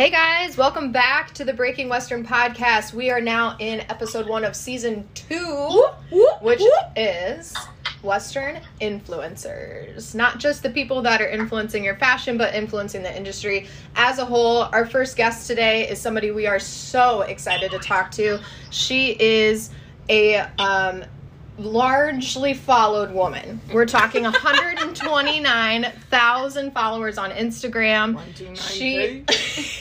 Hey guys, welcome back to the Breaking Western podcast. We are now in episode one of season two, which is Western influencers. Not just the people that are influencing your fashion, but influencing the industry as a whole. Our first guest today is somebody we are so excited to talk to. She is a um, largely followed woman. We're talking 129,000 followers on Instagram. She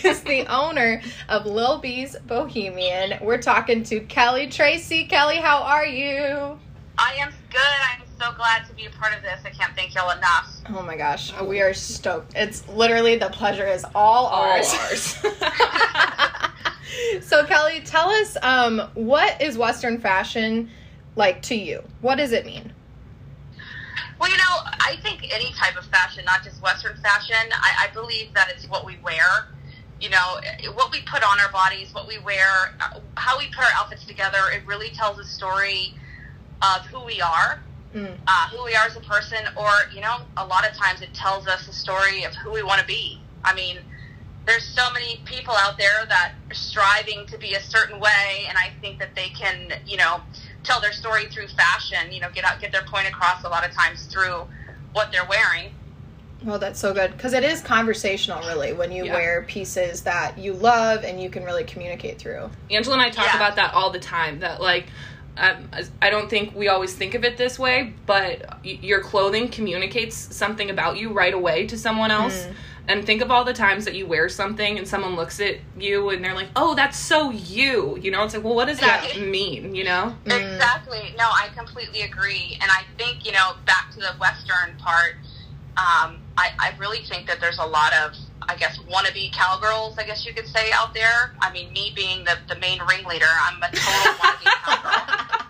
is the owner of Lil B's Bohemian. We're talking to Kelly Tracy. Kelly, how are you? I am good. I'm so glad to be a part of this. I can't thank y'all enough. Oh my gosh, we are stoked. It's literally the pleasure is all, ours. so Kelly, tell us um, what is Western fashion like to you? What does it mean? Well, you know, I think any type of fashion, not just Western fashion, I, I believe that it's what we wear. You know, what we put on our bodies, what we wear, uh, how we put our outfits together, it really tells a story of who we are, mm. uh, who we are as a person, or, you know, a lot of times it tells us a story of who we want to be. I mean, there's so many people out there that are striving to be a certain way, and I think that they can, you know, tell their story through fashion. You know, get out, get their point across a lot of times through what they're wearing. Well, that's so good because it is conversational, really, when you yeah. wear pieces that you love and you can really communicate through. Angela and I talk yeah. about that all the time. That like, um, I don't think we always think of it this way, but your clothing communicates something about you right away to someone else. Mm. And think of all the times that you wear something and someone looks at you and they're like, "Oh, that's so you." You know, it's like, "Well, what does that mean?" You know? Mm. Exactly. No, I completely agree. And I think you know, back to the Western part, um, I, I really think that there's a lot of, I guess, wannabe cowgirls. I guess you could say out there. I mean, me being the the main ringleader, I'm a total wannabe cowgirl.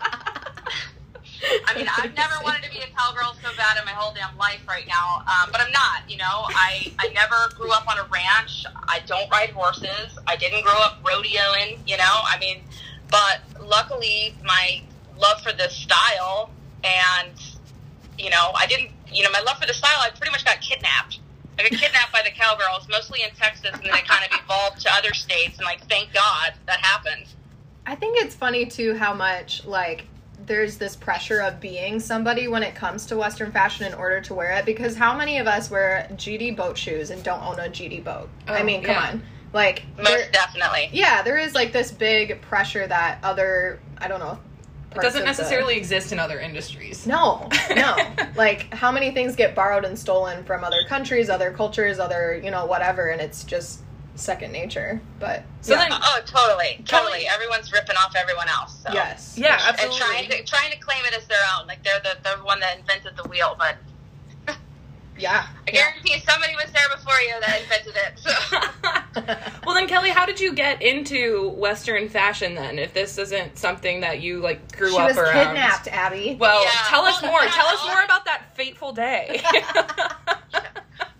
I mean, I've never wanted to be a cowgirl so bad in my whole damn life right now, um, but I'm not. You know, I I never grew up on a ranch. I don't ride horses. I didn't grow up rodeoing. You know, I mean, but luckily my love for this style and you know, I didn't. You know, my love for the style, I pretty much got kidnapped. I got kidnapped by the cowgirls, mostly in Texas, and then it kind of evolved to other states. And like, thank God that happened. I think it's funny too how much like there's this pressure of being somebody when it comes to Western fashion in order to wear it. Because how many of us wear GD boat shoes and don't own a GD boat? Oh, I mean, come yeah. on. Like most there, definitely. Yeah, there is like this big pressure that other I don't know. It doesn't necessarily the, exist in other industries. No, no. like how many things get borrowed and stolen from other countries, other cultures, other you know whatever, and it's just second nature. But so yeah. then, oh, totally, totally. Everyone's ripping off everyone else. So. Yes, yeah, absolutely. And trying to trying to claim it as their own, like they're the the one that invented the wheel, but. Yeah. I guarantee yeah. somebody was there before you that invented it. So. well, then, Kelly, how did you get into Western fashion then? If this isn't something that you like grew she up was around, kidnapped, Abby. Well, yeah. tell us more. Tell us more about that fateful day. well,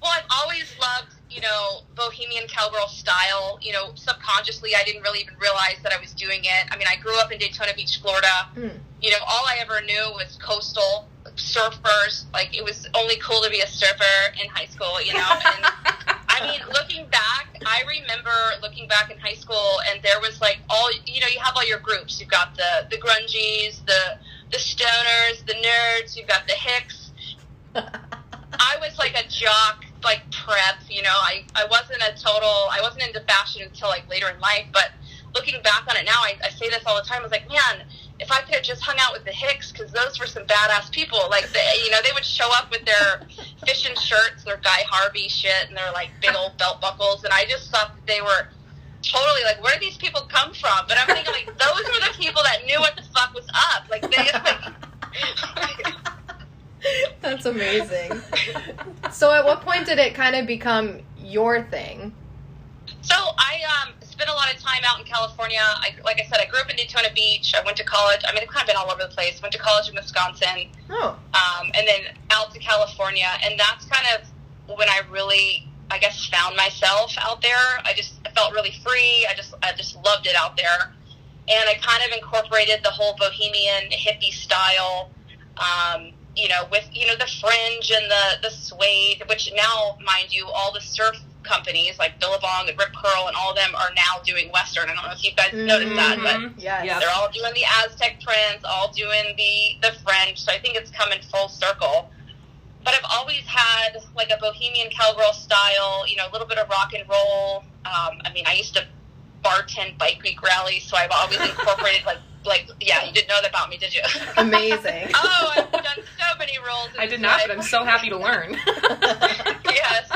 I've always loved you know, bohemian cowgirl style. You know, subconsciously, I didn't really even realize that I was doing it. I mean, I grew up in Daytona Beach, Florida. Mm. You know, all I ever knew was coastal surfers. Like, it was only cool to be a surfer in high school, you know? And I mean, looking back, I remember looking back in high school, and there was like all, you know, you have all your groups. You've got the, the grungies, the, the stoners, the nerds, you've got the hicks. I was like a jock like prep. You know, I I wasn't a total. I wasn't into fashion until like later in life. But looking back on it now, I, I say this all the time. I was like, man, if I could have just hung out with the Hicks, because those were some badass people. Like, they, you know, they would show up with their fishing shirts, their Guy Harvey shit, and their like big old belt buckles, and I just thought that they were totally like, where do these people come from? But I'm thinking like, those were the people that knew what the fuck was up. Like they. Like, That's amazing. so, at what point did it kind of become your thing? So, I um, spent a lot of time out in California. I, like I said, I grew up in Daytona Beach. I went to college. I mean, I've kind of been all over the place. Went to college in Wisconsin. Oh. Um, and then out to California. And that's kind of when I really, I guess, found myself out there. I just I felt really free. I just, I just loved it out there. And I kind of incorporated the whole bohemian hippie style. Um, you know, with you know the fringe and the the suede, which now, mind you, all the surf companies like Billabong and Rip Curl and all of them are now doing Western. I don't know if you guys noticed that, but Mhm. Yes. Yeah. they're all doing the Aztec prints, all doing the the French. So I think it's coming full circle. But I've always had like a bohemian cowgirl style, you know, a little bit of rock and roll. Um, I mean, I used to bartend Bike Week rally, so I've always incorporated like like yeah, you didn't know that about me, did you? Amazing. oh, I've done so many roles. in I did not, life. but I'm so happy to learn. yes.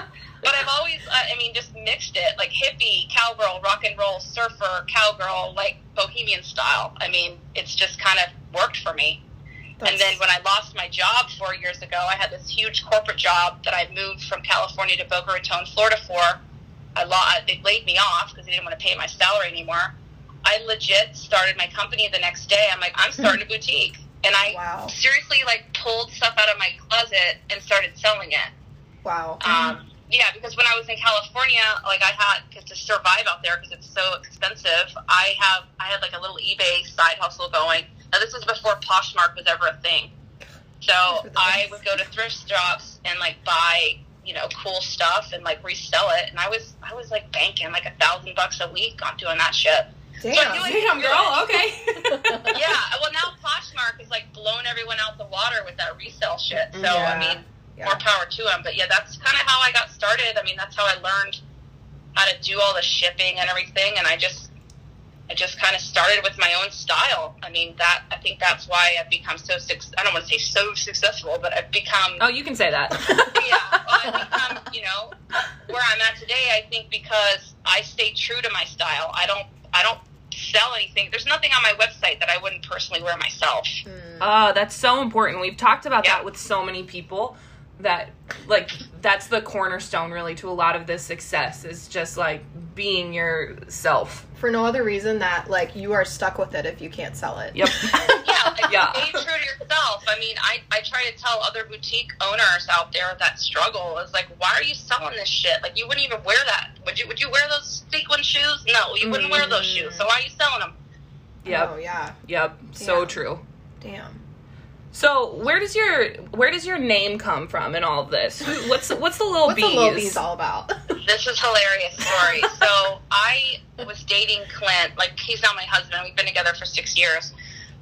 But I've always, uh, I mean, just mixed it like hippie, cowgirl, rock and roll, surfer, cowgirl, like bohemian style. I mean, it's just kind of worked for me. And then when I lost my job four years ago, I had this huge corporate job that I moved from California to Boca Raton, Florida for. I lost, they laid me off because they didn't want to pay my salary anymore. I legit started my company the next day. I'm like, I'm starting a boutique. And I Wow. seriously like pulled stuff out of my closet and started selling it. wow. Um, yeah, because when I was in California, like I had cause to survive out there because it's so expensive. I have I had like a little eBay side hustle going. Now this was before Poshmark was ever a thing. So Those were the I would go to thrift shops and like buy you know cool stuff and like resell it, and I was I was like banking like a thousand bucks a week on doing that shit. Damn. So I Damn, girl. Okay. yeah, well now Poshmark is like blowing everyone out the water with that resale shit. So Yeah. I mean Yeah. more power to them. But yeah, that's kind of how I got started. I mean, that's how I learned how to do all the shipping and everything. And I just, I just kind of started with my own style. I mean, that I think that's why I've become so. Suc- I don't want to say so successful, but I've become. Oh, you can say that. yeah, well, I've become, you know, where I'm at today. I think because I stay true to my style. I don't. I don't sell anything. There's nothing on my website that I wouldn't personally wear myself. Mm. Oh, that's so important. We've talked about Yeah. that with so many people that like that's the cornerstone really to a lot of this success is just like being yourself. For no other reason that like you are stuck with it if you can't sell it. Yep. yeah, like, Yeah. stay true to yourself. I mean, I, I try to tell other boutique owners out there that struggle is like, why are you selling this shit? Like, you wouldn't even wear that. Would you? Would you wear those sequin shoes? No, you wouldn't wear those Mm. shoes. So why are you selling them? Oh Yep. yeah. Yep. So true. Damn. So where does your where does your name come from in all of this? What's what's the little What's bees? the little bees all about? This is hilarious story. so I was dating Clint. Like, he's now my husband. We've been together for six years.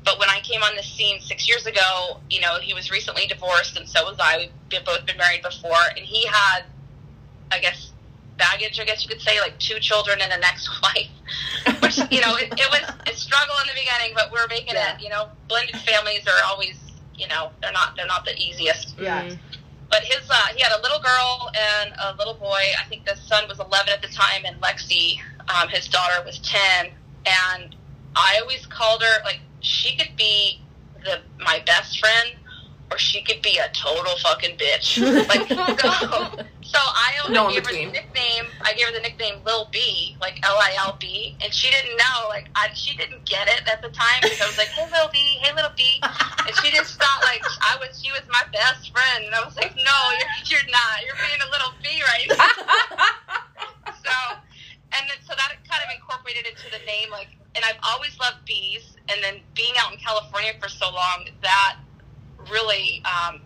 But when I came on the scene six years ago, you know, he was recently divorced, and so was I. We've both been married before, and he had, I guess, baggage. I guess you could say, like two children and an ex-wife. Which you know, it, it was a struggle in the beginning, but we're making Yeah. it. You know, blended families are always, you know, they're not they're not the easiest yeah. Mm. but his uh, he had a little girl and a little boy. I think the son was 11 at the time, and Lexi, um, his daughter, was 10. And I always called her like she could be the my best friend, or she could be a total fucking bitch. like so, so I always No gave her the nickname. I gave her the nickname Lil B, like L I L B, and she didn't know. Like I, she didn't get it at the time because I was like, "Hey, Lil B, hey, little B," and she just thought like I was. She was my best friend, and I was like, "No, you're, you're not. You're being a little B right now." so, and then so that kind of incorporated into the name. Like, and I've always loved bees, and then being out in California for so long, that really, um,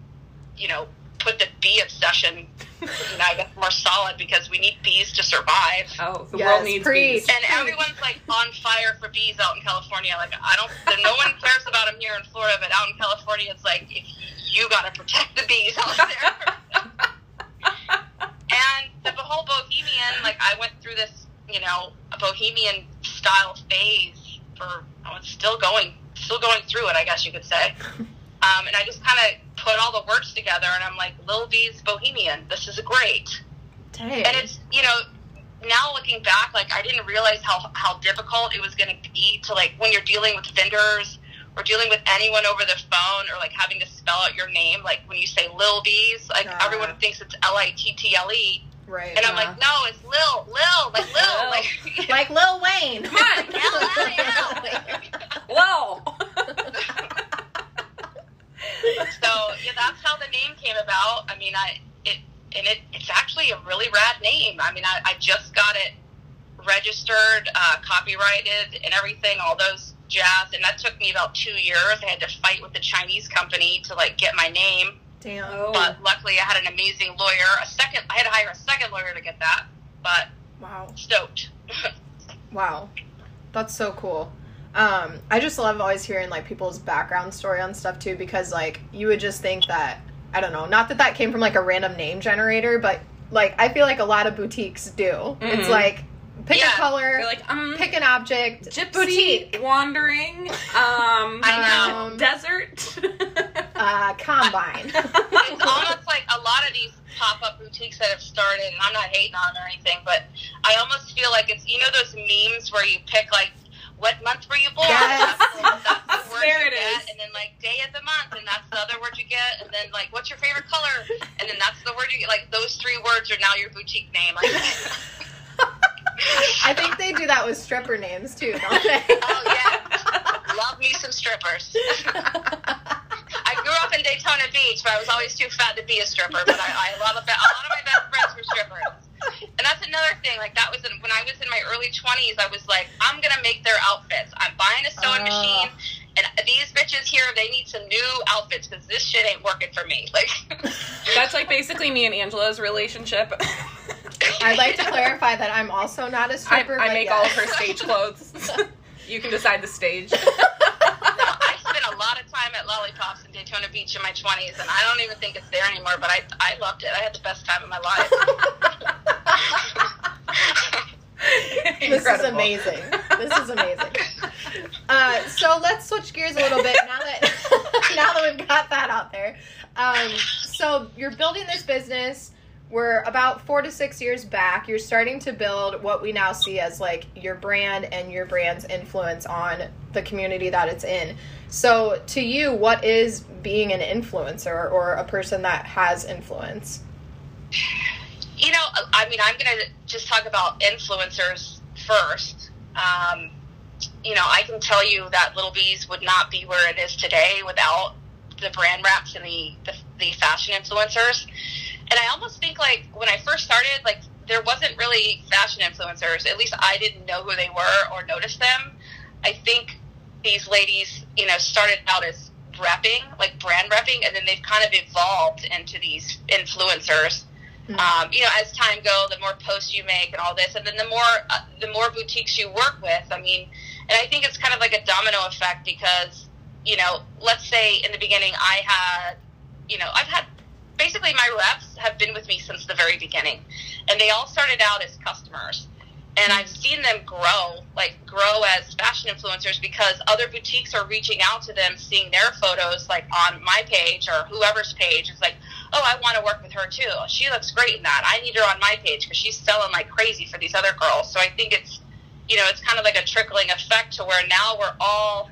you know, put the bee obsession, I guess more solid because we need bees to survive. Oh, the Yes, world needs preach. bees. And everyone's like on fire for bees out in California. Like I don't, no one cares about them here in Florida, but out in California, it's like if you got to protect the bees out there. and the whole bohemian, like I went through this, you know, a bohemian style phase for. I was still going, still going through it. I guess you could say. Um, and I just kind of put all the words together, and I'm like, Lil B's Bohemian. This is great Dang. and it's you know now looking back like i didn't realize how how difficult it was going to be to like when you're dealing with vendors or dealing with anyone over the phone or like having to spell out your name like when you say lil bees like Yeah. everyone thinks it's l-i-t-t-l-e right. and i'm like no it's lil lil like lil Lil. like like Lil Wayne. Come on. Whoa. so yeah, that's how the name came about. I mean, I it and it it's actually a really rad name. I mean, I, I just got it registered, uh, copyrighted, and everything. All those jazz, and that took me about two years. I had to fight with the Chinese company to like get my name, Damn. Oh. but luckily I had an amazing lawyer. A second, I had to hire a second lawyer to get that. but wow, stoked. wow, that's so cool. Um, I just love always hearing like people's background story on stuff too, because like you would just think that I don't know, not that that came from like a random name generator, but like I feel like a lot of boutiques do. Mm-hmm. It's like pick Yeah. a color, They're like, um, pick an object, gypsy, boutique, wandering, um, I know. Desert. uh, combine. it's almost like a lot of these pop up boutiques that have started, and I'm not hating on or anything, but I almost feel like it's you know those memes where you pick like what month were you born? Yes. That's, that's the word There you it get, is. and then like day of the month, and that's the other word you get, and then like what's your favorite color, and then that's the word you get. Like those three words are now your boutique name. Like, I think they do that with stripper names too, don't they? oh yeah, love me some strippers. I grew up in Daytona Beach, but I was always too fat to be a stripper. But I, I a lot of a lot of my best friends were strippers, that's another thing. Like that was in, when I was in my early twenties. I was like, I'm gonna make their outfits. I'm buying a sewing Oh. machine, and these bitches here, they need some new outfits because this shit ain't working for me. Like, That's like basically me and Angela's relationship. I'd like to clarify that I'm also not a stripper. I but make yes. all of her stage clothes. you can decide the stage. no, I spent a lot of time at Lollipops in Daytona Beach in my twenties, and I don't even think it's there anymore. But I, I loved it. I had the best time of my life. This is amazing. This is amazing. Uh, so let's switch gears a little bit now that now that we've got that out there. Um, so you're building this business. We're about four to six years back. You're starting to build what we now see as like your brand and your brand's influence on the community that it's in. So, to you, what is being an influencer or a person that has influence? You know, I mean, I'm going to just talk about influencers first. Um, you know, I can tell you that Little Bees would not be where it is today without the brand reps and the, the, the fashion influencers. And I almost think, like, when I first started, like, there wasn't really fashion influencers. At least I didn't know who they were or notice them. I think these ladies, you know, started out as repping, like brand repping, and then they've kind of evolved into these influencers um, you know, as time go, the more posts you make and all this, and then the more uh, the more boutiques you work with. I mean, and I think it's kind of like a domino effect because you know, let's say in the beginning I had, you know, I've had basically my reps have been with me since the very beginning, and they all started out as customers. And I've seen them grow, like grow as fashion influencers because other boutiques are reaching out to them, seeing their photos like on my page or whoever's page. It's like, oh, I want to work with her too. She looks great in that. I need her on my page because she's selling like crazy for these other girls. So I think it's, you know, it's kind of like a trickling effect to where now we're all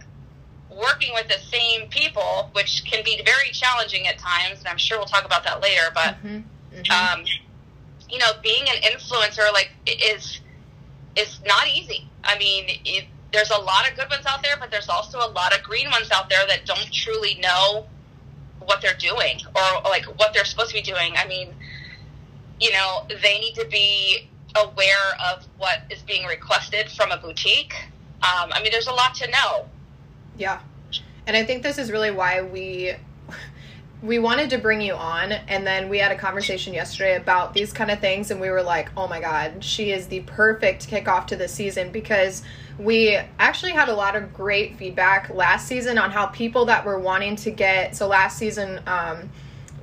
working with the same people, which can be very challenging at times. And I'm sure we'll talk about that later. But Mhm. Mhm. um, you know, being an influencer like is is not easy. I mean, it, there's a lot of good ones out there, but there's also a lot of green ones out there that don't truly know what they're doing or like what they're supposed to be doing. I mean, you know, they need to be aware of what is being requested from a boutique. Um, I mean, there's a lot to know. Yeah. And I think this is really why we we wanted to bring you on and then we had a conversation yesterday about these kind of things and we were like, "Oh my god, she is the perfect kickoff to the season because we actually had a lot of great feedback last season on how people that were wanting to get so last season um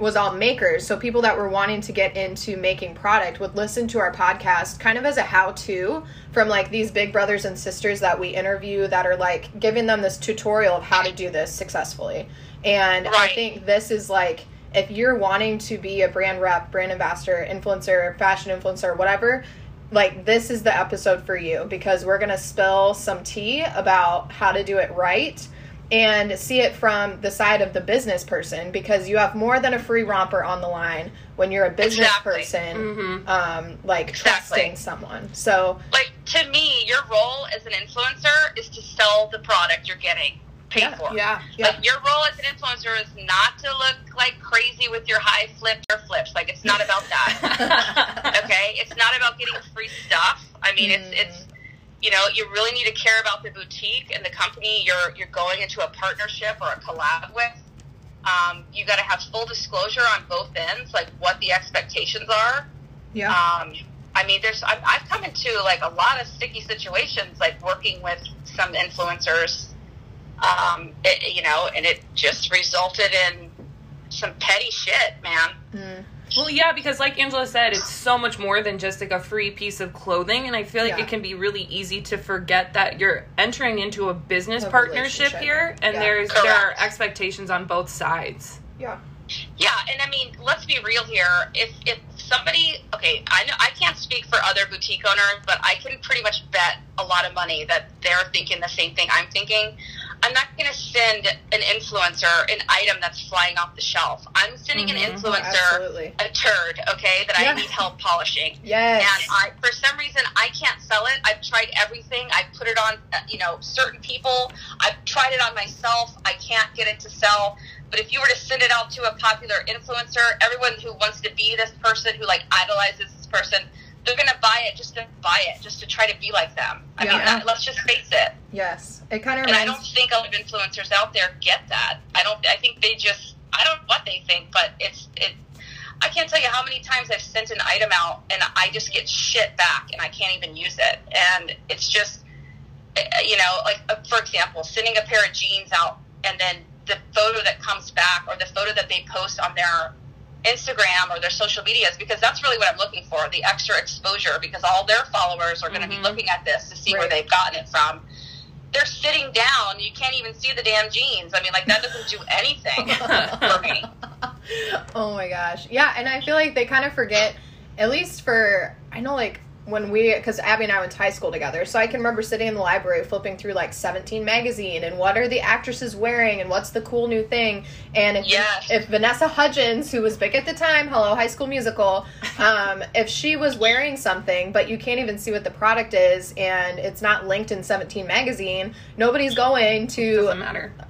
was all makers. So people that were wanting to get into making product would listen to our podcast kind of as a how to from like these big brothers and sisters that we interview that are like giving them this tutorial of how to do this successfully. And I think this is like if you're wanting to be a brand rep, brand ambassador, influencer, fashion influencer, whatever, like this is the episode for you because we're going to spill some tea about how to do it right and see it from the side of the business person because you have more than a free romper on the line when you're a business Exactly. person Mhm. um like Exactly. trusting someone so Like to me, your role as an influencer is to sell the product you're getting paid Yeah, for. Yeah. yeah Like your role as an influencer is not to look like crazy with your high flips or flips. Like it's not about that. okay, it's not about getting free stuff. I mean, Mm. it's it's you know you really need to care about the boutique and the company you're you're going into a partnership or a collab with. Um, you got to have full disclosure on both ends, like what the expectations are. yeah Um, I mean, there's I've, I've come into like a lot of sticky situations, like working with some influencers, um, it, you know, and it just resulted in some petty shit, man. Mm. Well, yeah, because like Angela said, it's so much more than just like a free piece of clothing, and I feel like Yeah. it can be really easy to forget that you're entering into a business A partnership here, and Yeah. there's there are expectations on both sides. Yeah. Yeah, and I mean, let's be real here. If if somebody, okay, I know I can't speak for other boutique owners, but I can pretty much bet a lot of money that they're thinking the same thing I'm thinking. I'm not going to send an influencer an item that's flying off the shelf. I'm sending Mhm. an influencer Absolutely. a turd, okay, that Yeah. I need help polishing. Yes. And I, for some reason, I can't sell it. I've tried everything. I've put it on, uh, you know, certain people. I've tried it on myself. I can't get it to sell. But if you were to send it out to a popular influencer, everyone who wants to be this person, who like idolizes this person, they're gonna buy it just to buy it, just to try to be like them. I mean, that, let's just face it. yes. It kind of And I don't think a lot of influencers out there get that. I don't. I think they just. I don't know what they think, but it's it. I can't tell you how many times I've sent an item out and I just get shit back and I can't even use it. And it's just, uh, you know, like uh, for example, sending a pair of jeans out and then the photo that comes back or the photo that they post on their Instagram or their social medias because that's really what I'm looking for the extra exposure because all their followers are going to be mm-hmm. looking at this to see where they've gotten it from. They're sitting down. You can't even see the damn jeans. I mean, like that doesn't do anything for me. oh my gosh. Yeah, and I feel like they kind of forget, at least for, I know like when we, because Abby and I went to high school together, so I can remember sitting in the library flipping through like 17 magazine and what are the actresses wearing and what's the cool new thing. And if, Yes. if Vanessa Hudgens, who was big at the time, hello, High School Musical, um, if she was wearing something, but you can't even see what the product is and it's not linked in 17 magazine, nobody's going to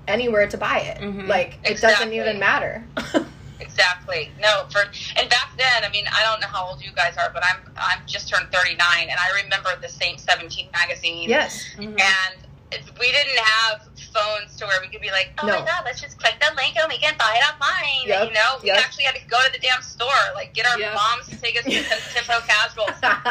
anywhere to buy it. Mhm. Like, it doesn't even matter. Exactly. No, for and back then, I mean, I don't know how old you guys are, but I'm I'm just turned 39, and I remember the same 17 magazine. yes. Mhm. And it- we didn't have phones to where we could be like, oh No. my god, let's just click the link and we can buy it online. Yep, You know, we yep. actually had to go to the damn store, like get our Yep. moms to take us to some Tempo Casuals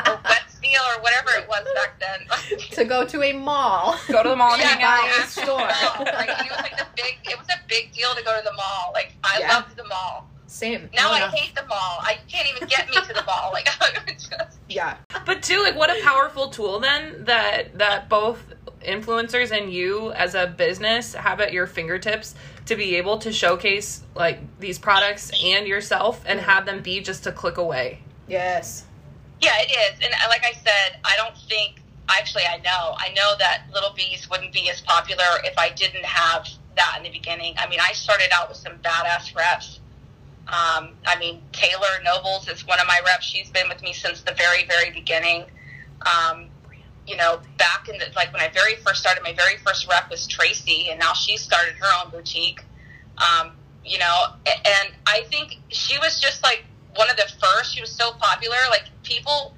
or Wet Seal or whatever it was back then. to go to a mall. Go to the mall and Yeah, hang buy out. a actual store. Like, it was like the big. It was a big deal to go to the mall. Like I Yeah. loved the mall. Same. Now Oh, I hate the mall. I can't even get me to the mall. Like just, Yeah. But too, like, what a powerful tool then that that both influencers and you as a business have at your fingertips to be able to showcase like these products and yourself and have them be just a click away. Yes. yeah, it is. And uh, like I said, I don't think. Actually, I know. I know that Little Bees wouldn't be as popular if I didn't have that in the beginning. I mean, I started out with some badass reps. Um, I mean, Taylor Nobles is one of my reps. She's been with me since the very, very beginning. Um, you know, back in the like when I very first started, my very first rep was Tracy, and now she started her own boutique. Um, you know, and I think she was just like one of the first. She was so popular, like people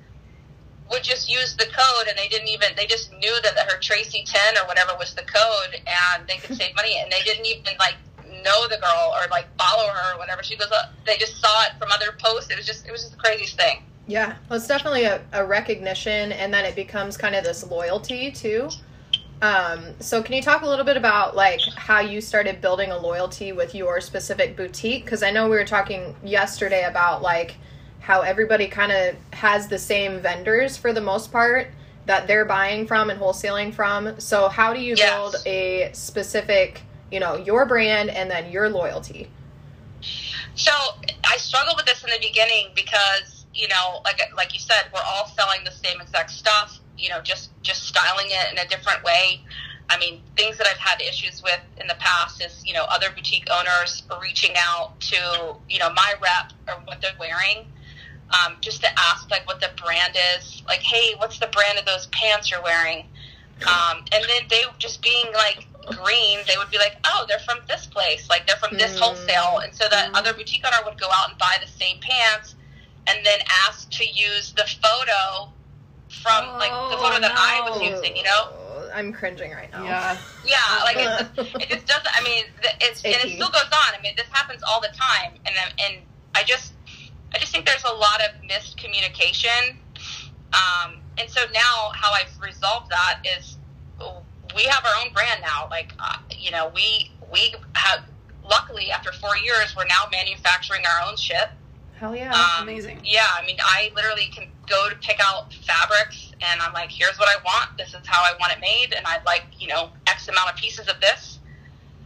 would just use the code, and they didn't even they just knew that her Tracy ten or whatever was the code, and they could save money, and they didn't even like know the girl or like follow her or whatever. She goes, uh, they just saw it from other posts. It was just it was just the craziest thing. Yeah. Well, it's definitely a, a recognition, and then it becomes kind of this loyalty too. Um, so, can you talk a little bit about like how you started building a loyalty with your specific boutique? Because I know we were talking yesterday about like how everybody kind of has the same vendors for the most part that they're buying from and wholesaling from. So, how do you Yes. build a specific, you know, your brand and then your loyalty? So I struggled with this in the beginning because you know, like like you said, we're all selling the same exact stuff. You know, just just styling it in a different way. I mean, things that I've had issues with in the past is you know other boutique owners reaching out to you know my rep or what they're wearing, um, just to ask like what the brand is. Like, hey, what's the brand of those pants you're wearing? Um, and then they just being like green, they would be like, oh, they're from this place, like they're from this Mm. wholesale, and so that Mm. other boutique owner would go out and buy the same pants, and then ask to use the photo from like the Oh, photo that I was using, you know? Oh, I'm cringing right now. Yeah. Yeah, like it's, it just doesn't. I mean, th- it's and it still goes on. I mean, this happens all the time, and and I just I just think there's a lot of miscommunication Um, and so now, how I've resolved that is we have our own brand now. Like, uh, you know, we we have luckily after four years, we're now manufacturing our own ship. Hell yeah, Um, Amazing. Yeah, I mean, I literally can go to pick out fabrics, and I'm like, here's what I want. This is how I want it made, and I'd like, you know, X amount of pieces of this.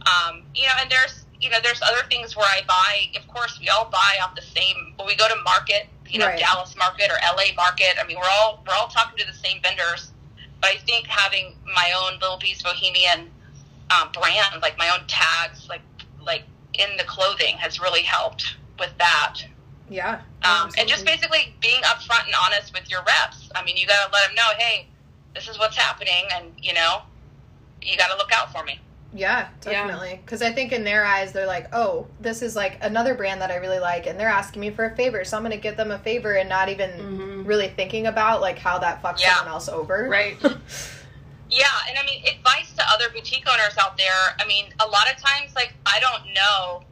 Um, you know, and there's, you know, there's other things where I buy. Of course, we all buy off the same. When we go to market, you know, Right. Dallas market or LA market. I mean, we're all we're all talking to the same vendors. But I think having my own Lil B's Bohemian um, brand, like my own tags, like like in the clothing, has really helped with that. yeah. Um, and just basically being upfront and honest with your reps. I mean, you got to let them know, hey, this is what's happening, and you know, you got to look out for me. Yeah, definitely. Because I think in their eyes, they're like, oh, this is like another brand that I really like, and they're asking me for a favor, so I'm going to give them a favor and not even Mhm. Really thinking about like how that fucks Yeah. someone else over. Right. Yeah, and I mean, advice to other boutique owners out there. I mean, a lot of times, like, I don't know.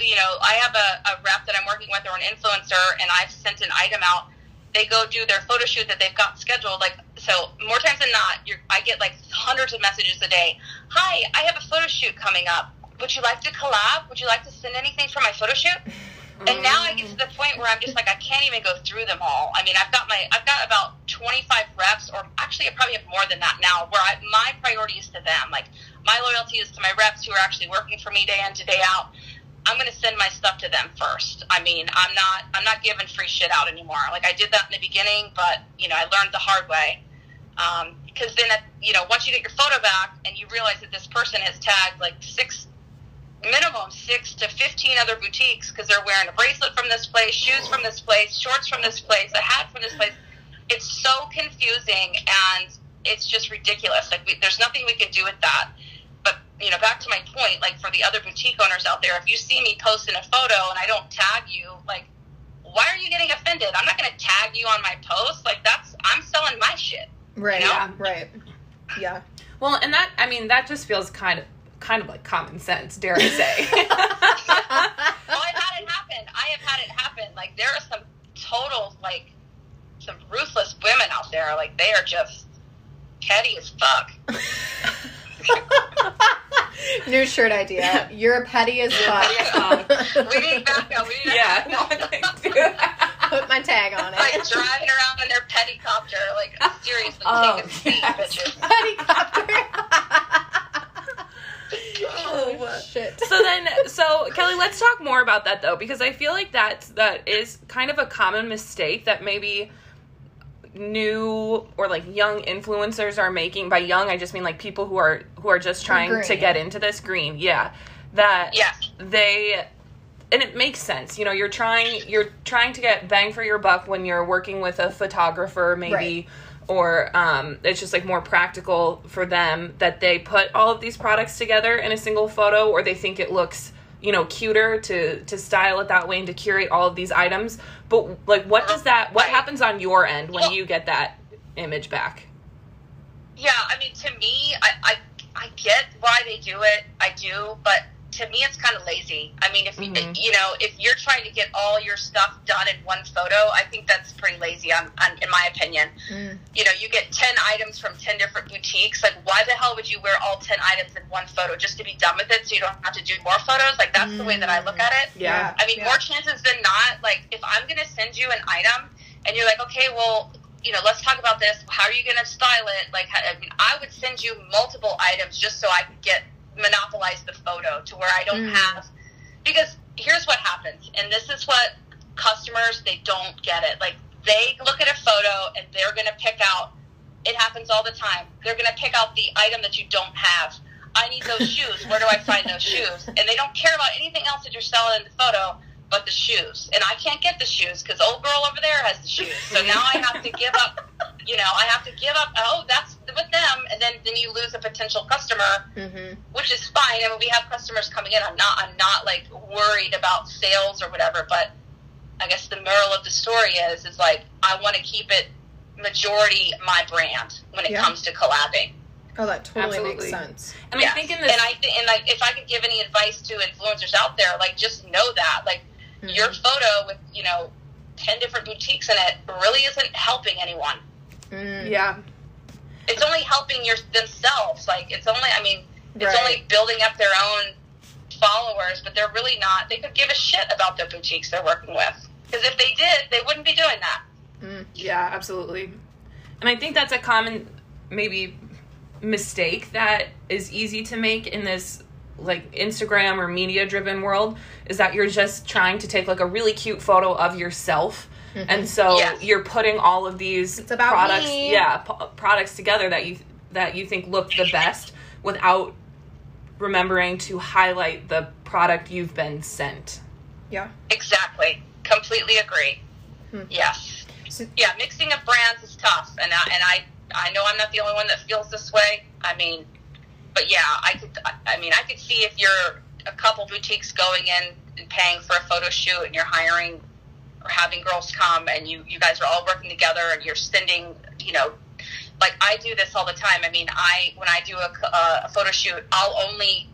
You know, I have a, a rep that I'm working with or an influencer, and I've sent an item out. They go do their photo shoot that they've got scheduled. Like, so more times than not, you're, I get like hundreds of messages a day. Hi, I have a photo shoot coming up. Would you like to collab? Would you like to send anything for my photo shoot? And now I get to the point where I'm just like I can't even go through them all. I mean, I've got my I've got about 25 reps, or actually I probably have more than that now. Where I, my priority is to them. Like my loyalty is to my reps who are actually working for me day in to day out. I'm going to send my stuff to them first. I mean, I'm not I'm not giving free shit out anymore. Like I did that in the beginning, but you know I learned the hard way. Um, because then, you know, once you get your photo back and you realize that this person has tagged like six minimum six to 15 other boutiques because they're wearing a bracelet from this place, shoes from this place, shorts from this place, a hat from this place. It's so confusing and it's just ridiculous. Like, we, there's nothing we can do with that. But, you know, back to my point, like for the other boutique owners out there, if you see me posting a photo and I don't tag you, like, why are you getting offended? I'm not going to tag you on my post. Like, that's, I'm selling my shit. Right. Yeah. Right. Yeah. Well, and that I mean that just feels kind of kind of like common sense, dare I say. Oh, I've had it happen. I have had it happen. Like there are some total like some ruthless women out there. Like they are just petty as fuck. New shirt idea. You're a petty as fuck. We need backup. We need yeah, a no, Put my tag on it. like it. driving around in their petty copter. Like seriously, Oh, take a seat, yes. bitches. Petty copter. Oh, shit. so then so kelly let's talk more about that though because i feel like that's that is kind of a common mistake that maybe new or like young influencers are making by young i just mean like people who are who are just trying to get into this green yeah that yeah. they and it makes sense you know you're trying you're trying to get bang for your buck when you're working with a photographer maybe Right. Or um, it's just like more practical for them that they put all of these products together in a single photo or they think it looks you know cuter to to style it that way and to curate all of these items but like what does that what happens on your end when you get that image back Yeah, I mean, to me, I, I, I get why they do it. I do, but to me, it's kind of lazy. I mean, if Mhm. you know, if you're trying to get all your stuff done in one photo, I think that's pretty lazy. On, on in my opinion, Mm. you know, you get ten items from ten different boutiques. Like, why the hell would you wear all ten items in one photo just to be done with it, so you don't have to do more photos? Like, that's the way that I look at it. Yeah. I mean, Yeah. more chances than not, like if I'm going to send you an item and you're like, okay, well, you know, let's talk about this. How are you going to style it? Like, how, I mean, I would send you multiple items just so I could get monopolize the photo to where I don't Mm. have. Because here's what happens, and this is what customers they don't get it. Like they look at a photo and they're going to pick out. It happens all the time. They're going to pick out the item that you don't have. I need those shoes. Where do I find those shoes? And they don't care about anything else that you're selling in the photo but the shoes. And I can't get the shoes because old girl over there has the shoes. So now I have to give up. You know, I have to give up. Oh, that's with them, and then then you lose a potential customer, Mm-hmm. which is fine. I mean, we have customers coming in. I'm not. I'm not like worried about sales or whatever. But I guess the moral of the story is is like I want to keep it majority my brand when it Yeah. comes to collabing. Oh, that totally Absolutely. makes sense. i mean Yes. thinking this And I think, and like, if I could give any advice to influencers out there, like, just know that, like, Mhm. your photo with you know ten different boutiques in it really isn't helping anyone. Mm. Yeah. It's only helping your themselves. Like it's only, I mean, it's Right. only building up their own followers, but they're really not. They could give a shit about the boutiques they're working with. Because if they did, they wouldn't be doing that. Mm. Yeah, absolutely. And I think that's a common maybe mistake that is easy to make in this like Instagram or media driven world is that you're just trying to take like a really cute photo of yourself. And so Yes. you're putting all of these It's about products, me. yeah, p- products together that you that you think look the best without remembering to highlight the product you've been sent. Yeah. Exactly. Completely agree. Hmm. Yes. So- Yeah, mixing of brands is tough, and I, and I I know I'm not the only one that feels this way. I mean, but yeah, I could. I- mean, I could see if you're a couple boutiques going in and paying for a photo shoot, and you're hiring or having girls come, and you you guys are all working together, and you're sending, you know. Like I do this all the time. I mean, I when I do a, a, uh, a photo shoot, I'll only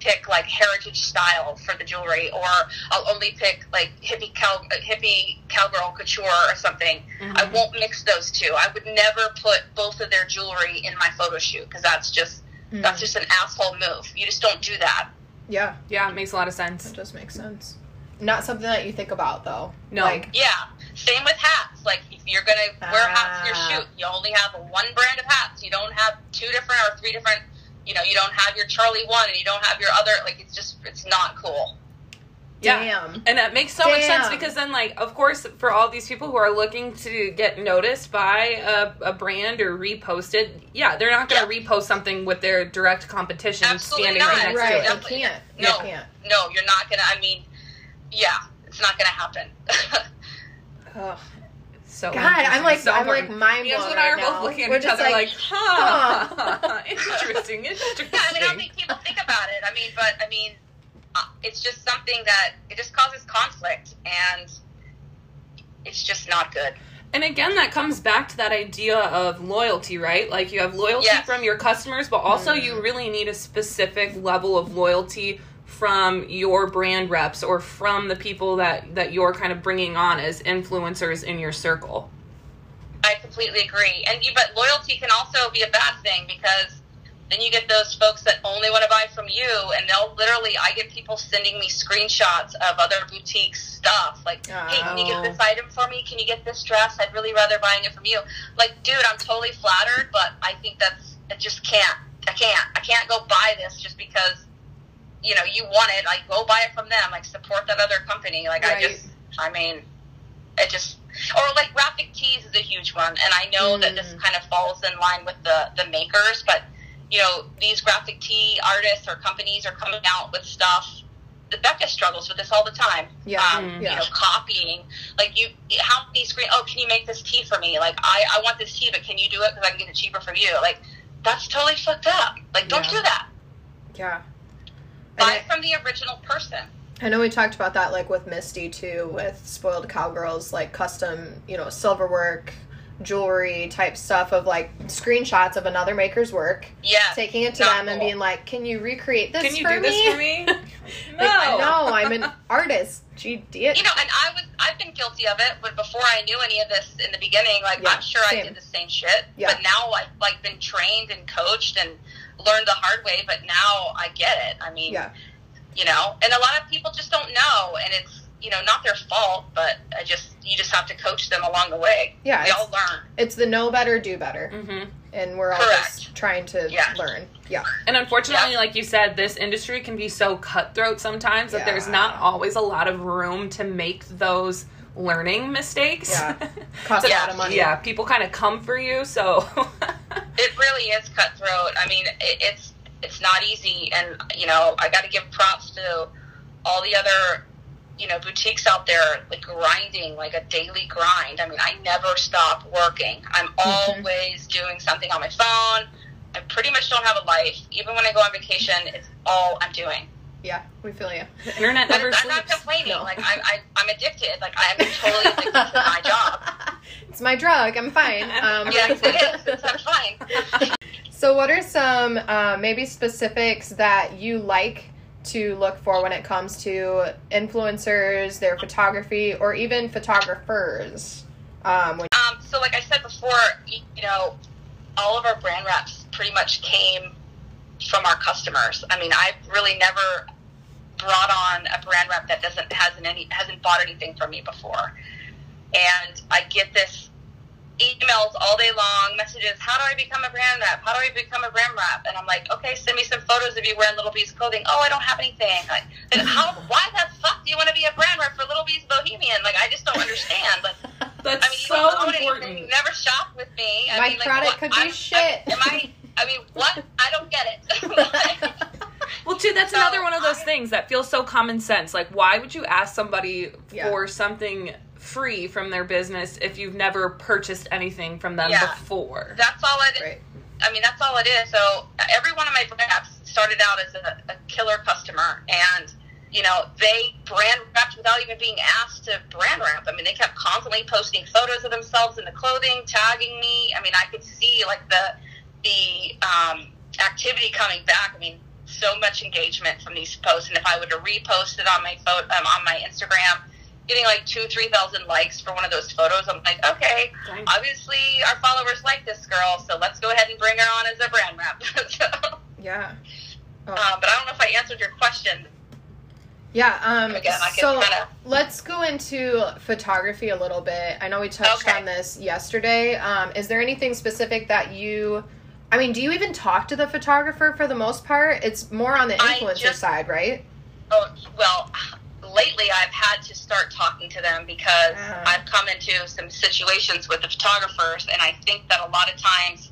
pick like heritage style for the jewelry, or I'll only pick like hippie cow hippie cowgirl couture or something. I mm-hmm. won't mix those two. I would never put both of their jewelry in my photo shoot because that's just Mm. that's just an asshole move. You just don't do that. Yeah, Yeah, it makes a lot of sense. It does make sense. Not something that you think about though. No. Like, Yeah. Same with hats. Like if you're gonna wear hats for your Ah. shoot, you only have one brand of hats. You don't have two different or three different. You know, you don't have your Charlie one and you don't have your other. Like it's just it's not cool. Yeah. damn. And that makes so much sense because then, like, of course, for all these people who are looking to get noticed by a, a brand or reposted, yeah, they're not going to repost something with their direct competition Absolutely standing right next Right, to I it. Definitely. can't. No. I can't. No, you're not gonna. I mean, yeah, it's not gonna happen. Ugh. So God, I'm like, so I'm like important. mind blown Angela and I are right both now. looking at We're each other like, huh, huh. interesting, interesting. Yeah, I mean, I don't think people think about it. I mean, but I mean, it's just something that it just causes conflict, and it's just not good. And again, that comes back to that idea of loyalty, right? Like you have loyalty Yes. from your customers, but also Mhm. you really need a specific level of loyalty from your brand reps or from the people that that you're kind of bringing on as influencers in your circle. I completely agree. And you, but loyalty can also be a bad thing because then you get those folks that only want to buy from you, and they'll literally. I get people sending me screenshots of other boutique stuff, like, "Hey, can you Oh. get this item for me? Can you get this dress? I'd really rather buying it from you." Like, dude, I'm totally flattered, but I think that's I just can't. I can't. I can't go buy this just because you know you want it. Like, go buy it from them. Like, support that other company. Like, I just. I mean, it just or like graphic tees is a huge one and i know that this Mm. kind of falls in line with the the makers but you know these graphic tee artists or companies are coming out with stuff. The becca struggles with this all the time. Yeah, um, Mm. yeah. you know copying. Like you how many screen oh can you make this tee for me? Like i i want this tee but can you do it because i can get it cheaper for you? Like that's totally fucked up. Like don't Yeah. do that. Yeah. Buy I, from the original person. I know we talked about that like with Misty too, with spoiled cowgirls, like custom, you know, silver work, jewelry type stuff of like screenshots of another maker's work, Yeah. taking it to them and being like, "Can you recreate this Can you for do me?" this for me? no. Like, no, I'm an artist. Gee, you know, and I was I've been guilty of it, but before I knew any of this in the beginning, like Yeah, I'm sure same. I did the same shit. Yeah. But now I've like been trained and coached and learned the hard way, but now I get it. I mean Yeah. you know, and a lot of people just don't know and it's you know, not their fault, but I just you just have to coach them along the way. Yeah, We it's- all learn. It's the know better, do better, Mm-hmm. and we're all Correct. just trying to Yeah. learn. Yeah, And unfortunately, like you said, this industry can be so cutthroat sometimes that there's not always a lot of room to make those learning mistakes. Yeah. costs a lot of money. yeah, people kind of come for you, so It really is cutthroat. I mean, it, it's it's not easy, and you know, I got to give props to all the other you know boutiques out there, like grinding, like a daily grind. I mean, I never stop working. I'm always doing something on my phone. I pretty much don't have a life. Even when I go on vacation, it's all I'm doing. yeah, we feel you. the internet But never I'm not complaining. No. Like I, I, I'm addicted. Like I'm totally addicted to my job. It's my drug. I'm fine. Um, Yes, it is. It's, I'm fine. So, what are some uh, maybe specifics that you like to look for when it comes to influencers, their photography, or even photographers? Um, when, Um, so, like I said before, you know, all of our brand reps pretty much came from our customers. I mean, I've really never brought on a brand rep that doesn't hasn't any hasn't bought anything from me before, and I get this emails all day long, messages. How do I become a brand rep? How do I become a brand rep? And I'm like, okay, send me some photos of you wearing Lil B's clothing. Oh, I don't have anything. Like, how? Why the fuck do you want to be a brand rep for Lil B's Bohemian? Like, I just don't understand. Like, that's I mean, so you don't important. Anything. You never shop with me. I My mean, product what, could be I'm, shit. I'm, am I? I mean, what? I don't get it. Well, too, that's So, another one of those I- things that feels so common sense. Like, why would you ask somebody Yeah. for something free from their business if you've never purchased anything from them Yeah. before? That's all it. Right. I mean, that's all it is. So every one of my brand reps started out as a, a killer customer, and you know they brand repped without even being asked to brand rep. I mean, they kept constantly posting photos of themselves in the clothing, tagging me. I mean, I could see like the the um, activity coming back. I mean, so much engagement from these posts, and if I were to repost it on my photo um, on my Instagram. Getting like two, three thousand likes for one of those photos. I'm like, okay, obviously our followers like this girl, so let's go ahead and bring her on as a brand rep. so, Yeah. Oh. um, but I don't know if I answered your question. Yeah. Um, Again, so kinda- let's go into photography a little bit. I know we touched Okay. on this yesterday. Um, is there anything specific that you? I mean, do you even talk to the photographer for the most part? It's more on the influencer just- side, right? Oh, well, lately I've had to start talking to them because Ah. I've come into some situations with the photographers, and I think that a lot of times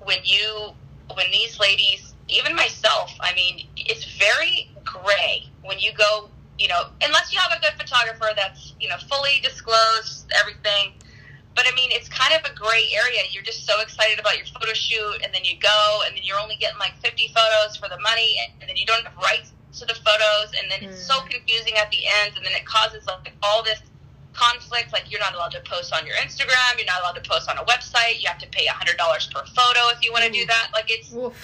when you, when these ladies, even myself, I mean, it's very gray when you go, you know, unless you have a good photographer that's, you know, fully disclosed everything. But I mean, it's kind of a gray area. You're just so excited about your photo shoot, and then you go, and then you're only getting like 50 photos for the money, and, and then you don't have rights to the photos, and then it's so Mm. confusing at the end, and then it causes like all this conflict. Like you're not allowed to post on your Instagram, you're not allowed to post on a website. You have to pay a $100 per photo if you want to do that. Like it's Oof.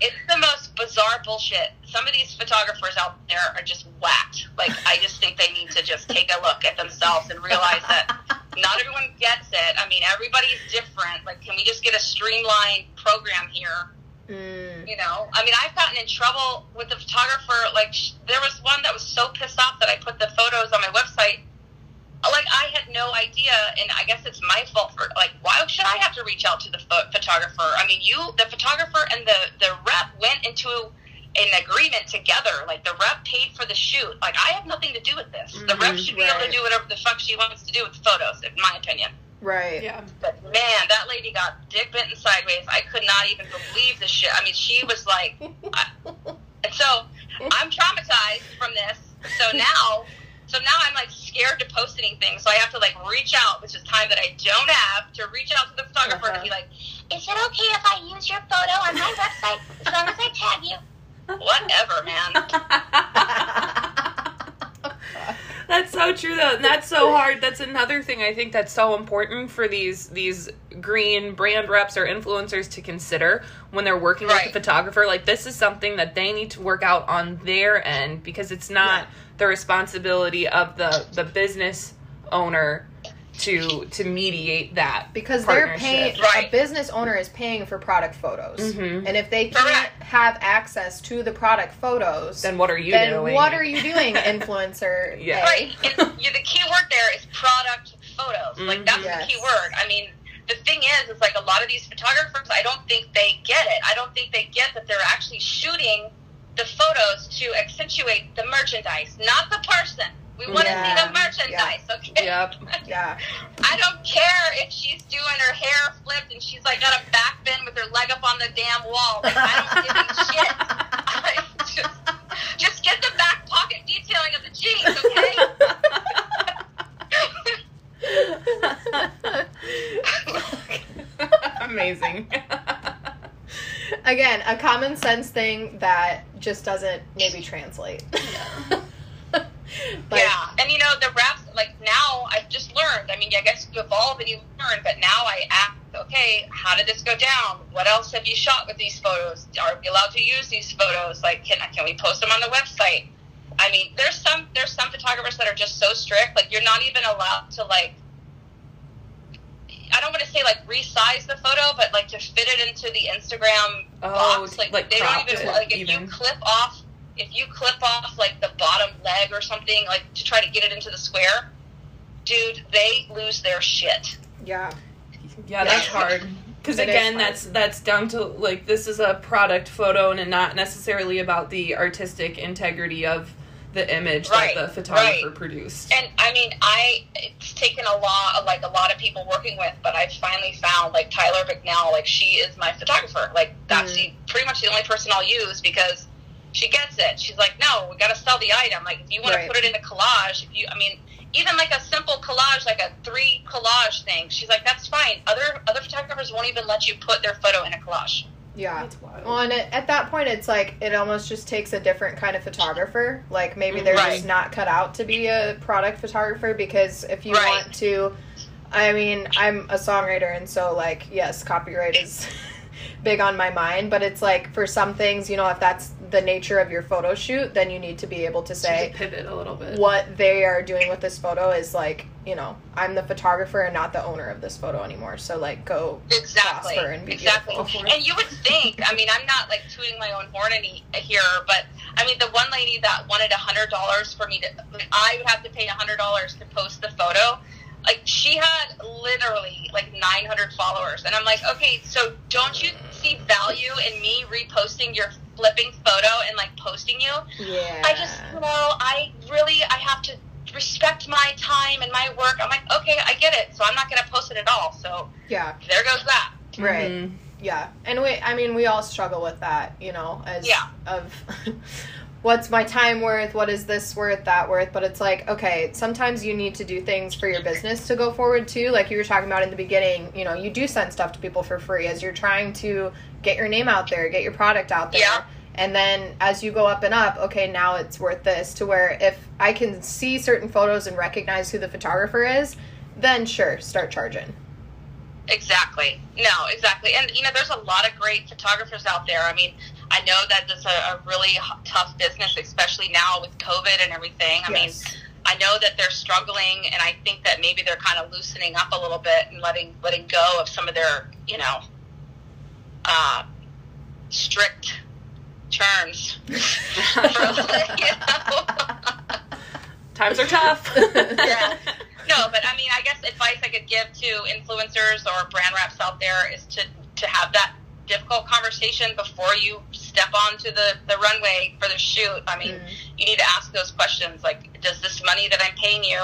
it's the most bizarre bullshit. Some of these photographers out there are just whacked. Like I just think they need to just take a look at themselves and realize that not everyone gets it. I mean, everybody's different. Like, can we just get a streamlined program here? Mm. You know, I mean, I've gotten in trouble with the photographer. Like, sh- there was one that was so pissed off that I put the photos on my website. Like, I had no idea, and I guess it's my fault for like, why should I have to reach out to the pho- photographer? I mean, you, the photographer, and the the rep went into an agreement together. Like, the rep paid for the shoot. Like, I have nothing to do with this. The rep Mhm, should be able to do whatever the fuck she wants to do with the photos, in my opinion. Right. Yeah. But man, that lady got dick bitten sideways. I could not even believe the shit. I mean, she was like, I, and so I'm traumatized from this. So now, so now I'm like scared to post anything. So I have to like reach out, which is time that I don't have to reach out to the photographer Uh-huh. and be like, "Is it okay if I use your photo on my website as long as I tag you?" Whatever, man. That's so true though. And that's so hard. That's another thing I think that's so important for these these green brand reps or influencers to consider when they're working with a photographer. Like this is something that they need to work out on their end because it's not Yeah. the responsibility of the the business owner to to mediate that because they're paying partnership. Right. a business owner is paying for product photos Mhm. and if they can't Correct. have access to the product photos Then what are you then doing? what are you doing influencer Yeah. Right. And you, the key word there is product photos. Like that's. Yes. the key word. I mean, the thing is, is like a lot of these photographers, I don't think they get it. I don't think they get that they're actually shooting the photos to accentuate the merchandise, not the person. We want to see the merchandise, okay? Yep. Yeah I don't care if she's doing her hair flipped and she's like got a back bend with her leg up on the damn wall. Like, I don't give a shit. I just, just get the back pocket detailing of the jeans, okay? Amazing. again a common sense thing that just doesn't maybe translate Like, yeah, and you know the raps. Like now, I've just learned. I mean, I guess you evolve and you learn. But now I ask, okay, how did this go down? What else have you shot with these photos? Are we allowed to use these photos? Like, can can we post them on the website? I mean, there's some there's some photographers that are just so strict. Like, you're not even allowed to like. I don't want to say like resize the photo, but like to fit it into the Instagram Oh, box. Like, like they don't even like if even. you clip off if you clip off like the bottom leg or something like to try to get it into the square, dude, they lose their shit. Yeah. Yeah, that's hard. Because again, hard. that's that's down to like this is a product photo and not necessarily about the artistic integrity of the image Right, that the photographer right. produced. And I mean, I it's taken a lot, like a lot of people working with, but I finally found like Tyler Bicknell, like she is my photographer. Like that's Mm. the pretty much the only person I'll use because she gets it. She's like, no, we got to sell the item. Like if you want Right. to put it in a collage, if you, I mean, even like a simple collage, like a three collage thing, she's like, that's fine. Other other photographers won't even let you put their photo in a collage. Yeah. That's wild. Well, and it, at that point, it's like it almost just takes a different kind of photographer. Like maybe they're Right. just not cut out to be a product photographer because if you Right. want to, I mean, I'm a songwriter, and so like yes, copyright is big on my mind. But it's like for some things, you know, if that's the nature of your photo shoot, then you need to be able to say Just pivot a little bit. what they are doing with this photo is like you know I'm the photographer and not the owner of this photo anymore. So like go Exactly. prosper and be exactly. beautiful. And you would think, I mean, I'm not like tooting my own horn any here, but I mean, the one lady that wanted a hundred dollars for me to, like, I would have to pay a hundred dollars to post the photo. Like she had literally like 900 followers, and I'm like, okay, so don't you see value in me reposting your flipping photo and like posting you? yeah. I just, you know, I really, I have to respect my time and my work. I'm like, okay, I get it, so I'm not going to post it at all. So yeah there goes that. right. Mhm. Yeah, and we I mean we all struggle with that, you know, as Yeah. of what's my time worth, what is this worth, that worth, but it's like, okay, sometimes you need to do things for your business to go forward too. Like you were talking about in the beginning, you know, you do send stuff to people for free as you're trying to get your name out there, get your product out there. Yeah. And then as you go up and up, okay, now it's worth this to where if I can see certain photos and recognize who the photographer is, then sure, start charging. Exactly. No, exactly. And you know, there's a lot of great photographers out there. I mean, I know that it's a, a really tough business, especially now with COVID and everything. I mean, I know that they're struggling, and I think that maybe they're kind of loosening up a little bit and letting letting go of some of their, you know, uh, strict terms. For, you know? Times are tough. Yeah. No, but I mean, I guess advice I could give to influencers or brand reps out there is to to have that difficult conversation before you step onto the the runway for the shoot. I mean, Mm. you need to ask those questions like, does this money that I'm paying you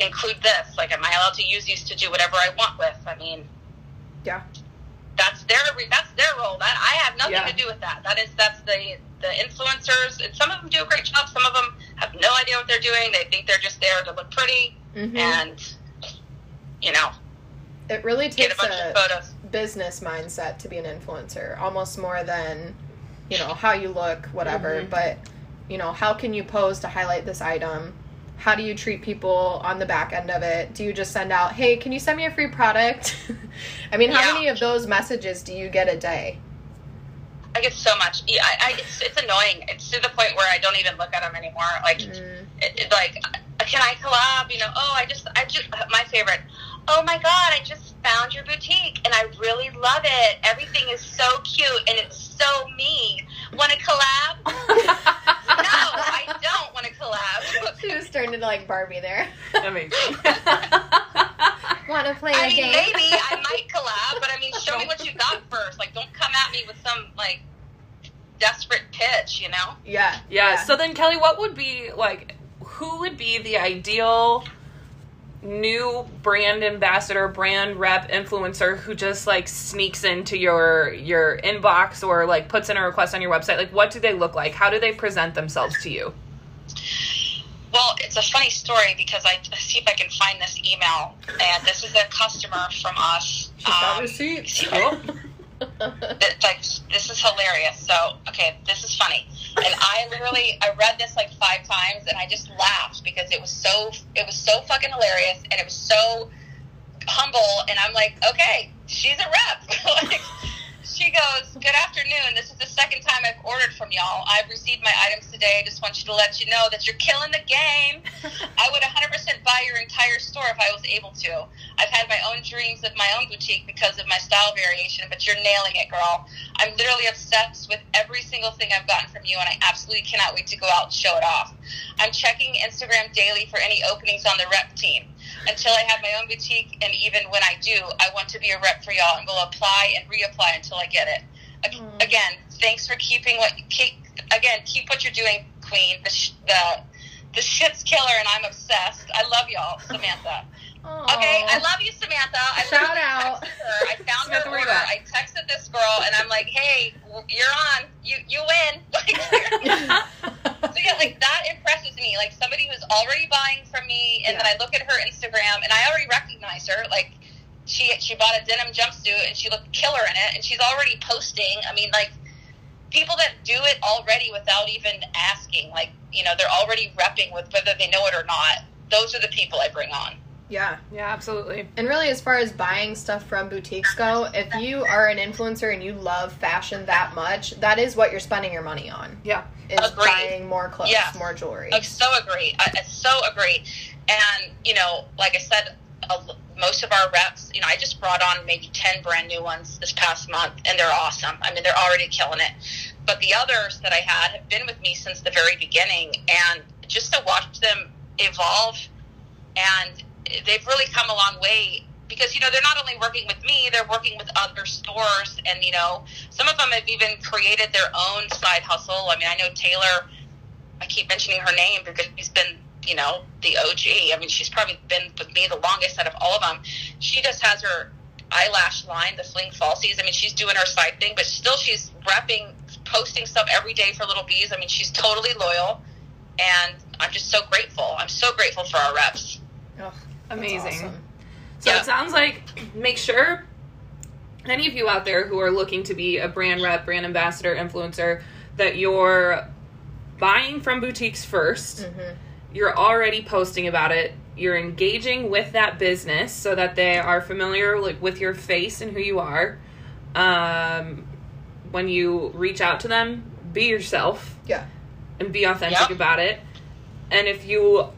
include this? Like, am I allowed to use these to do whatever I want with? I mean, Yeah. that's their that's their role. That I have nothing Yeah. to do with that. That is that's the the influencers, and some of them do a great job. Some of them have no idea what they're doing. They think they're just there to look pretty Mhm. and you know it really get a takes bunch a of photos. Business mindset to be an influencer almost more than you know how you look whatever Mhm. but you know how can you pose to highlight this item how do you treat people on the back end of it do you just send out hey can you send me a free product i mean how Yeah. many of those messages do you get a day I get so much. Yeah, I, I, it's, it's annoying. It's to the point where I don't even look at them anymore. Like, Mm. it, it, like, can I collab? You know, oh, I just, I just, my favorite. Oh my god, I just found your boutique and I really love it. Everything is so cute and it's so me. Want to collab? No, I don't want to collab. she just turned into like barbie there Amazing. want to play I a mean, game maybe I might collab, but I mean, show me what you got first. Like, don't come at me with some like desperate pitch. You know? yeah yeah. So then, Kelly, what would be like? Who would be the ideal new brand ambassador, brand rep, influencer who just like sneaks into your your inbox or like puts in a request on your website? Like, what do they look like? How do they present themselves to you? Well, it's a funny story because I see if I can find this email, and this is a customer from us. she's got Um, receipts if it's like this is hilarious. So, okay, this is funny, and I literally I read this like five times, and I just laughed because it was so it was so fucking hilarious, and it was so humble, and I'm like, okay, she's a rep. like, she goes, "Good afternoon. This is the second time I've ordered from y'all. I've received my items today. I just want you to let you know that you're killing the game. I would 100% buy your entire store if I was able to. I've had my own dreams of my own boutique because of my style variation, but you're nailing it, girl. I'm literally obsessed with every single thing I've gotten from you, and I absolutely cannot wait to go out and show it off. I'm checking Instagram daily for any openings on the rep team. Until I have my own boutique, and even when I do, I want to be a rep for y'all and will apply and reapply until I get it. Mm. Again, thanks for keeping what keep again keep what you're doing, Queen. The the the shit's killer, and I'm obsessed. I love y'all, Samantha. Aww. Okay, I love you, Samantha. I Shout out. Her. I found her order. I texted this girl, and I'm like, "Hey, you're on. You you win." So yeah, like that impresses me. Like somebody who's already buying from me, and yeah. then I look at her Instagram, and I already recognize her. Like she she bought a denim jumpsuit, and she looked killer in it, and she's already posting. I mean, like people that do it already without even asking, like you know, they're already repping with whether they know it or not. Those are the people I bring on. Yeah. Yeah, absolutely. And really, as far as buying stuff from boutiques go, if you are an influencer and you love fashion that much, that is what you're spending your money on. Yeah. Is Agreed. buying more clothes, yes. more jewelry. I so agree. Uh, I, I so agree. And, you know, like I said, most of our reps, you know, I just brought on maybe 10 brand new ones this past month, and they're awesome. I mean, they're already killing it. But the others that I had have been with me since the very beginning, and just to watch them evolve and they've really come a long way because you know they're not only working with me they're working with other stores. And you know some of them have even created their own side hustle. I mean i know taylor i keep mentioning her name because she's been you know the og i mean she's probably been with me the longest out of all of them. She just has her eyelash line the fling falsies. I mean she's doing her side thing but still she's repping posting stuff every day for Lil B's. I mean she's totally loyal. And i'm just so grateful. I'm so grateful for our reps. Oh Amazing. Awesome. So yeah. it sounds like make sure any of you out there who are looking to be a brand rep, brand ambassador, influencer, that you're buying from boutiques 1st you mm-hmm. You're already posting about it. You're engaging with that business so that they are familiar like with your face and who you are. Um, when you reach out to them, be yourself. Yeah. And be authentic yep. about it. And if you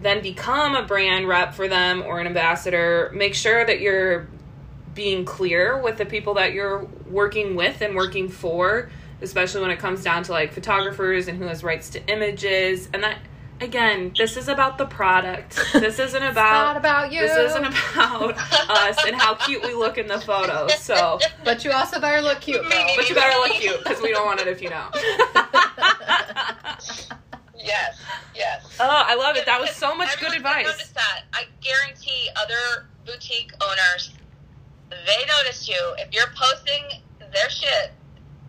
then become a brand rep for them or an ambassador, make sure that you're being clear with the people that you're working with and working for, especially when it comes down to like photographers and who has rights to images. And that, again, this is about the product. This isn't about, about you. This isn't about us and how cute we look in the photos. So, but you also better look cute, girl. But you better look cute because we don't want it if you don't. Yes, yes. Oh, I love it. That was so much good advice. Notice that. I guarantee other boutique owners, they notice you. If you're posting their shit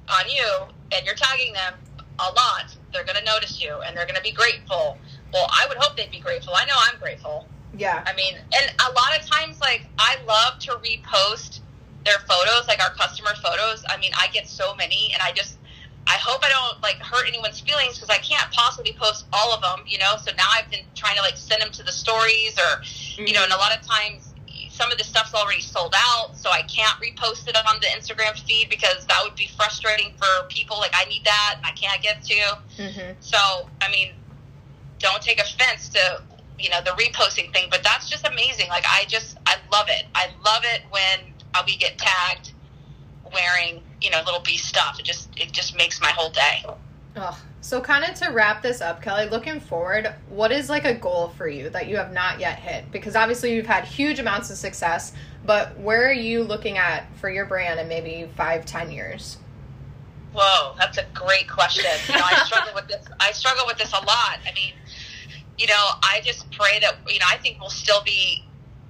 on you and you're tagging them a lot, they're going to notice you and they're going to be grateful. Well, I would hope they'd be grateful. I know I'm grateful. Yeah. I mean, and a lot of times, like, I love to repost their photos, like our customer photos. I mean, I get so many, and I just I hope I don't like hurt anyone's feelings because I can't possibly post all of them, you know. So now I've been trying to like send them to the stories, or mm-hmm. you know, and a lot of times some of the stuff's already sold out, so I can't repost it on the Instagram feed because that would be frustrating for people. Like I need that, and I can't get to. Mm-hmm. So I mean, don't take offense to you know the reposting thing, but that's just amazing. Like I just I love it. I love it when we get tagged wearing you know Lil B stuff. It just it just makes my whole day. Oh, so kind of to wrap this up, Kelly, looking forward, what is like a goal for you that you have not yet hit? Because obviously you've had huge amounts of success, but where are you looking at for your brand in maybe five, ten years? Whoa, that's a great question. You know, I struggle with this. I struggle with this a lot. I mean, you know, I just pray that you know I think we'll still be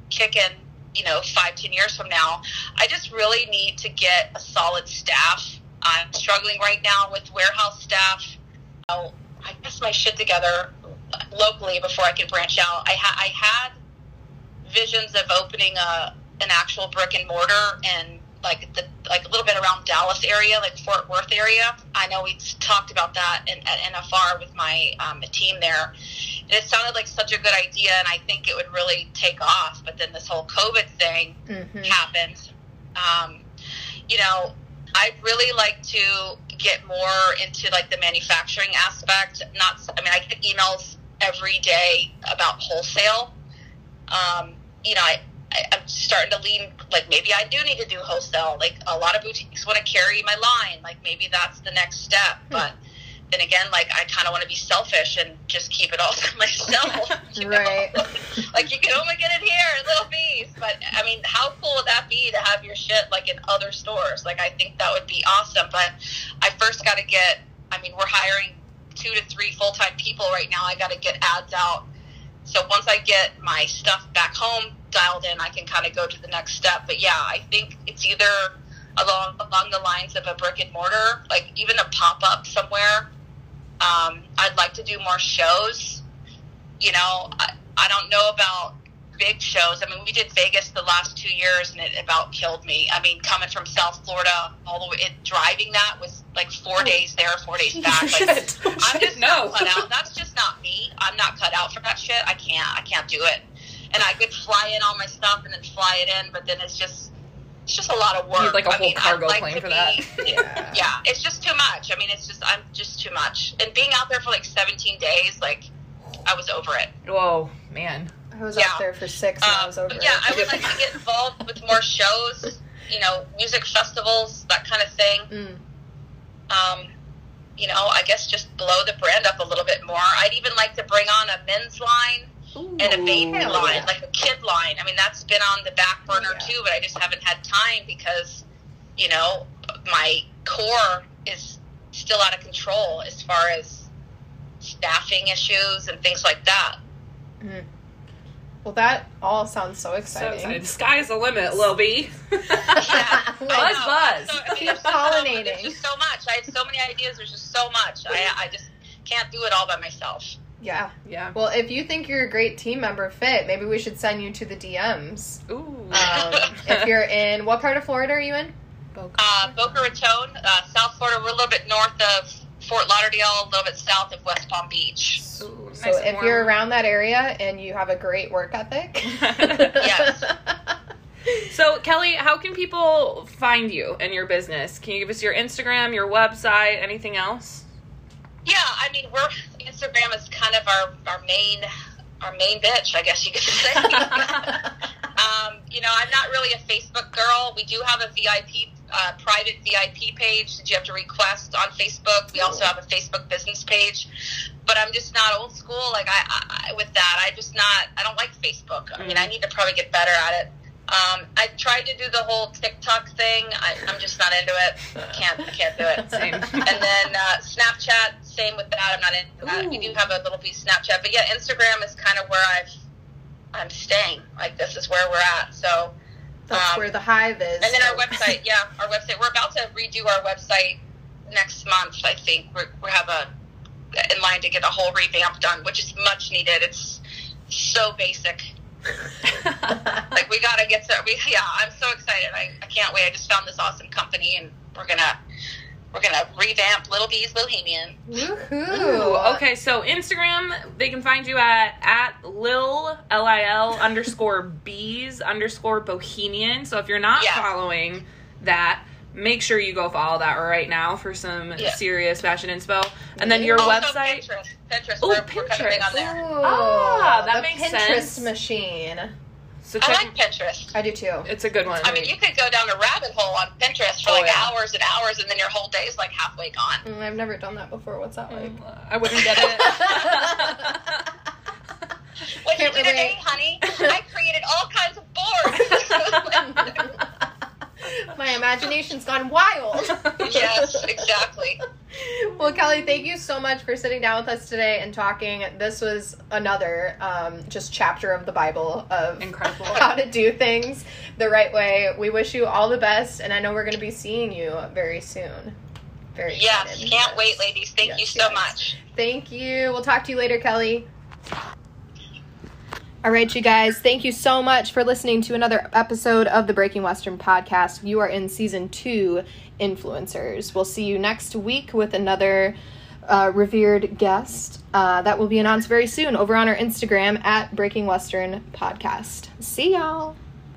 kicking you know, five, ten years from now. I just really need to get a solid staff. I'm struggling right now with warehouse staff. Oh, I guess my shit together locally before I can branch out. I, ha- I had visions of opening a an actual brick and mortar and like the like a little bit around Dallas area, like Fort Worth area. I know we talked about that in, at NFR with my um, team there, and it sounded like such a good idea, and I think it would really take off. But then this whole COVID thing mm-hmm. happened. Um, you know, I'd really like to get more into like the manufacturing aspect. Not, I mean, I get emails every day about wholesale. Um, you know, I, I, I'm starting to lean like maybe I do need to do wholesale. Like a lot of boutiques want to carry my line. Like maybe that's the next step. Hmm. But then again, like I kind of want to be selfish and just keep it all to myself. you? Right. like you can only get it here, little piece. But I mean, how cool would that be to have your shit like in other stores? Like I think that would be awesome. But I first got to get. I mean, we're hiring two to three full time people right now. I got to get ads out. So once I get my stuff back home dialed in, I can kind of go to the next step. But yeah, I think it's either along along the lines of a brick and mortar, like even a pop up somewhere. Um, I'd like to do more shows. You know, I, I don't know about big shows. I mean, we did Vegas the last two years, and it about killed me. I mean, coming from South Florida all the way, it, driving that was like four days there, four days back. Like, Shit. I'm just no. not cut out. That's just not me. I'm not cut out for that shit. I can't. I can't do it. And I could fly in all my stuff and then fly it in, but then it's just it's just a lot of work. need, like, a I whole mean, I'd cargo like plane for be- that. Yeah. yeah, it's just too much. I mean, it's just I'm just too much. And being out there for like 17 days, like I was over it. Whoa, man. I was Yeah. out there for six and I Um, was over but yeah, it. I would like to get involved with more shows. You know, music festivals, that kind of thing. Mm. um, you know, I guess just blow the brand up a little bit more. I'd even like to bring on a men's line and a baby hell line, like a kid line. I mean, that's been on the back burner Yeah. too, but I just haven't had time because, you know, my core is still out of control as far as staffing issues and things like that. Mm. Well, that all sounds so So exciting. excited. Sky's the limit, Lil B. Yeah, I Buzz, know. buzz. So, I mean, Keep there's so- pollinating. There's just so much. I have so many ideas. There's just so much. I, I just can't do it all by myself. Yeah. Yeah. Well, if you think you're a great team member fit, maybe we should send you to the DMs. Ooh. Um, if you're in, what part of Florida are you in? Boca. Uh, Boca Raton, uh, South Florida. We're a little bit north of Fort Lauderdale, a little bit south of West Palm Beach. Ooh, So nice if warm. you're around that area and you have a great work ethic, Yes. So, Kelly, how can people find you and your business? Can you give us your Instagram, your website, anything else? Yeah, I mean, we're Instagram is kind of our, our main our main bitch, I guess you could say. um, you know, I'm not really a Facebook girl. We do have a VIP, uh, private VIP page that you have to request on Facebook. We also have a Facebook business page, but I'm just not old school. Like I, I with that, I just not. I don't like Facebook. I mean, I need to probably get better at it. Um, I tried to do the whole TikTok thing. I, I'm just not into it. Can't, can't do it. Same. And then uh, Snapchat, same with that. I'm not into that. We do have a little piece of Snapchat, but yeah, Instagram is kind of where I've I'm staying. Like this is where we're at. So, That's Um, where the hive is. and then our website, yeah, our website. We're about to redo our website next month. I think we're, we have a in line to get a whole revamp done, which is much needed. It's so basic. Like we gotta get to. We, yeah, I'm so excited. I, I can't wait. I just found this awesome company, and we're gonna we're gonna revamp Lil B's Bohemian. Woohoo! Ooh, okay, so Instagram, they can find you at at lil l i l underscore bees underscore bohemian. So if you're not Yeah. following that, make sure you go follow that right now for some Yeah. serious fashion inspo. And then your also, website. Pinterest. Pinterest. Ooh, we're, we're kind of on Pinterest. there. Ooh, Ah, that the makes Pinterest sense. machine. So I like Pinterest. I do too. it's a good one. I mean, you could go down a rabbit hole on Pinterest for Oh, like yeah. hours and hours, and then your whole day is like halfway gone. Mm, I've never done that before. What's that like? I wouldn't get it. What Can't did you do today, honey? I created all kinds of boards. My imagination's gone wild. yes, exactly. Well, Kelly, thank you so much for sitting down with us today and talking. This was another um, just chapter of the Bible of Incredible. how to do things the right way. We wish you all the best, and I know we're going to be seeing you very soon. Very Yes, can't wait, ladies. Thank Yes, you so yes. much. Thank you. We'll talk to you later, Kelly. All right, you guys, thank you so much for listening to another episode of the Breaking Western podcast. You are in season two, Influencers. We'll see you next week with another uh, revered guest uh, that will be announced very soon over on our Instagram at Breaking Western Podcast. See y'all.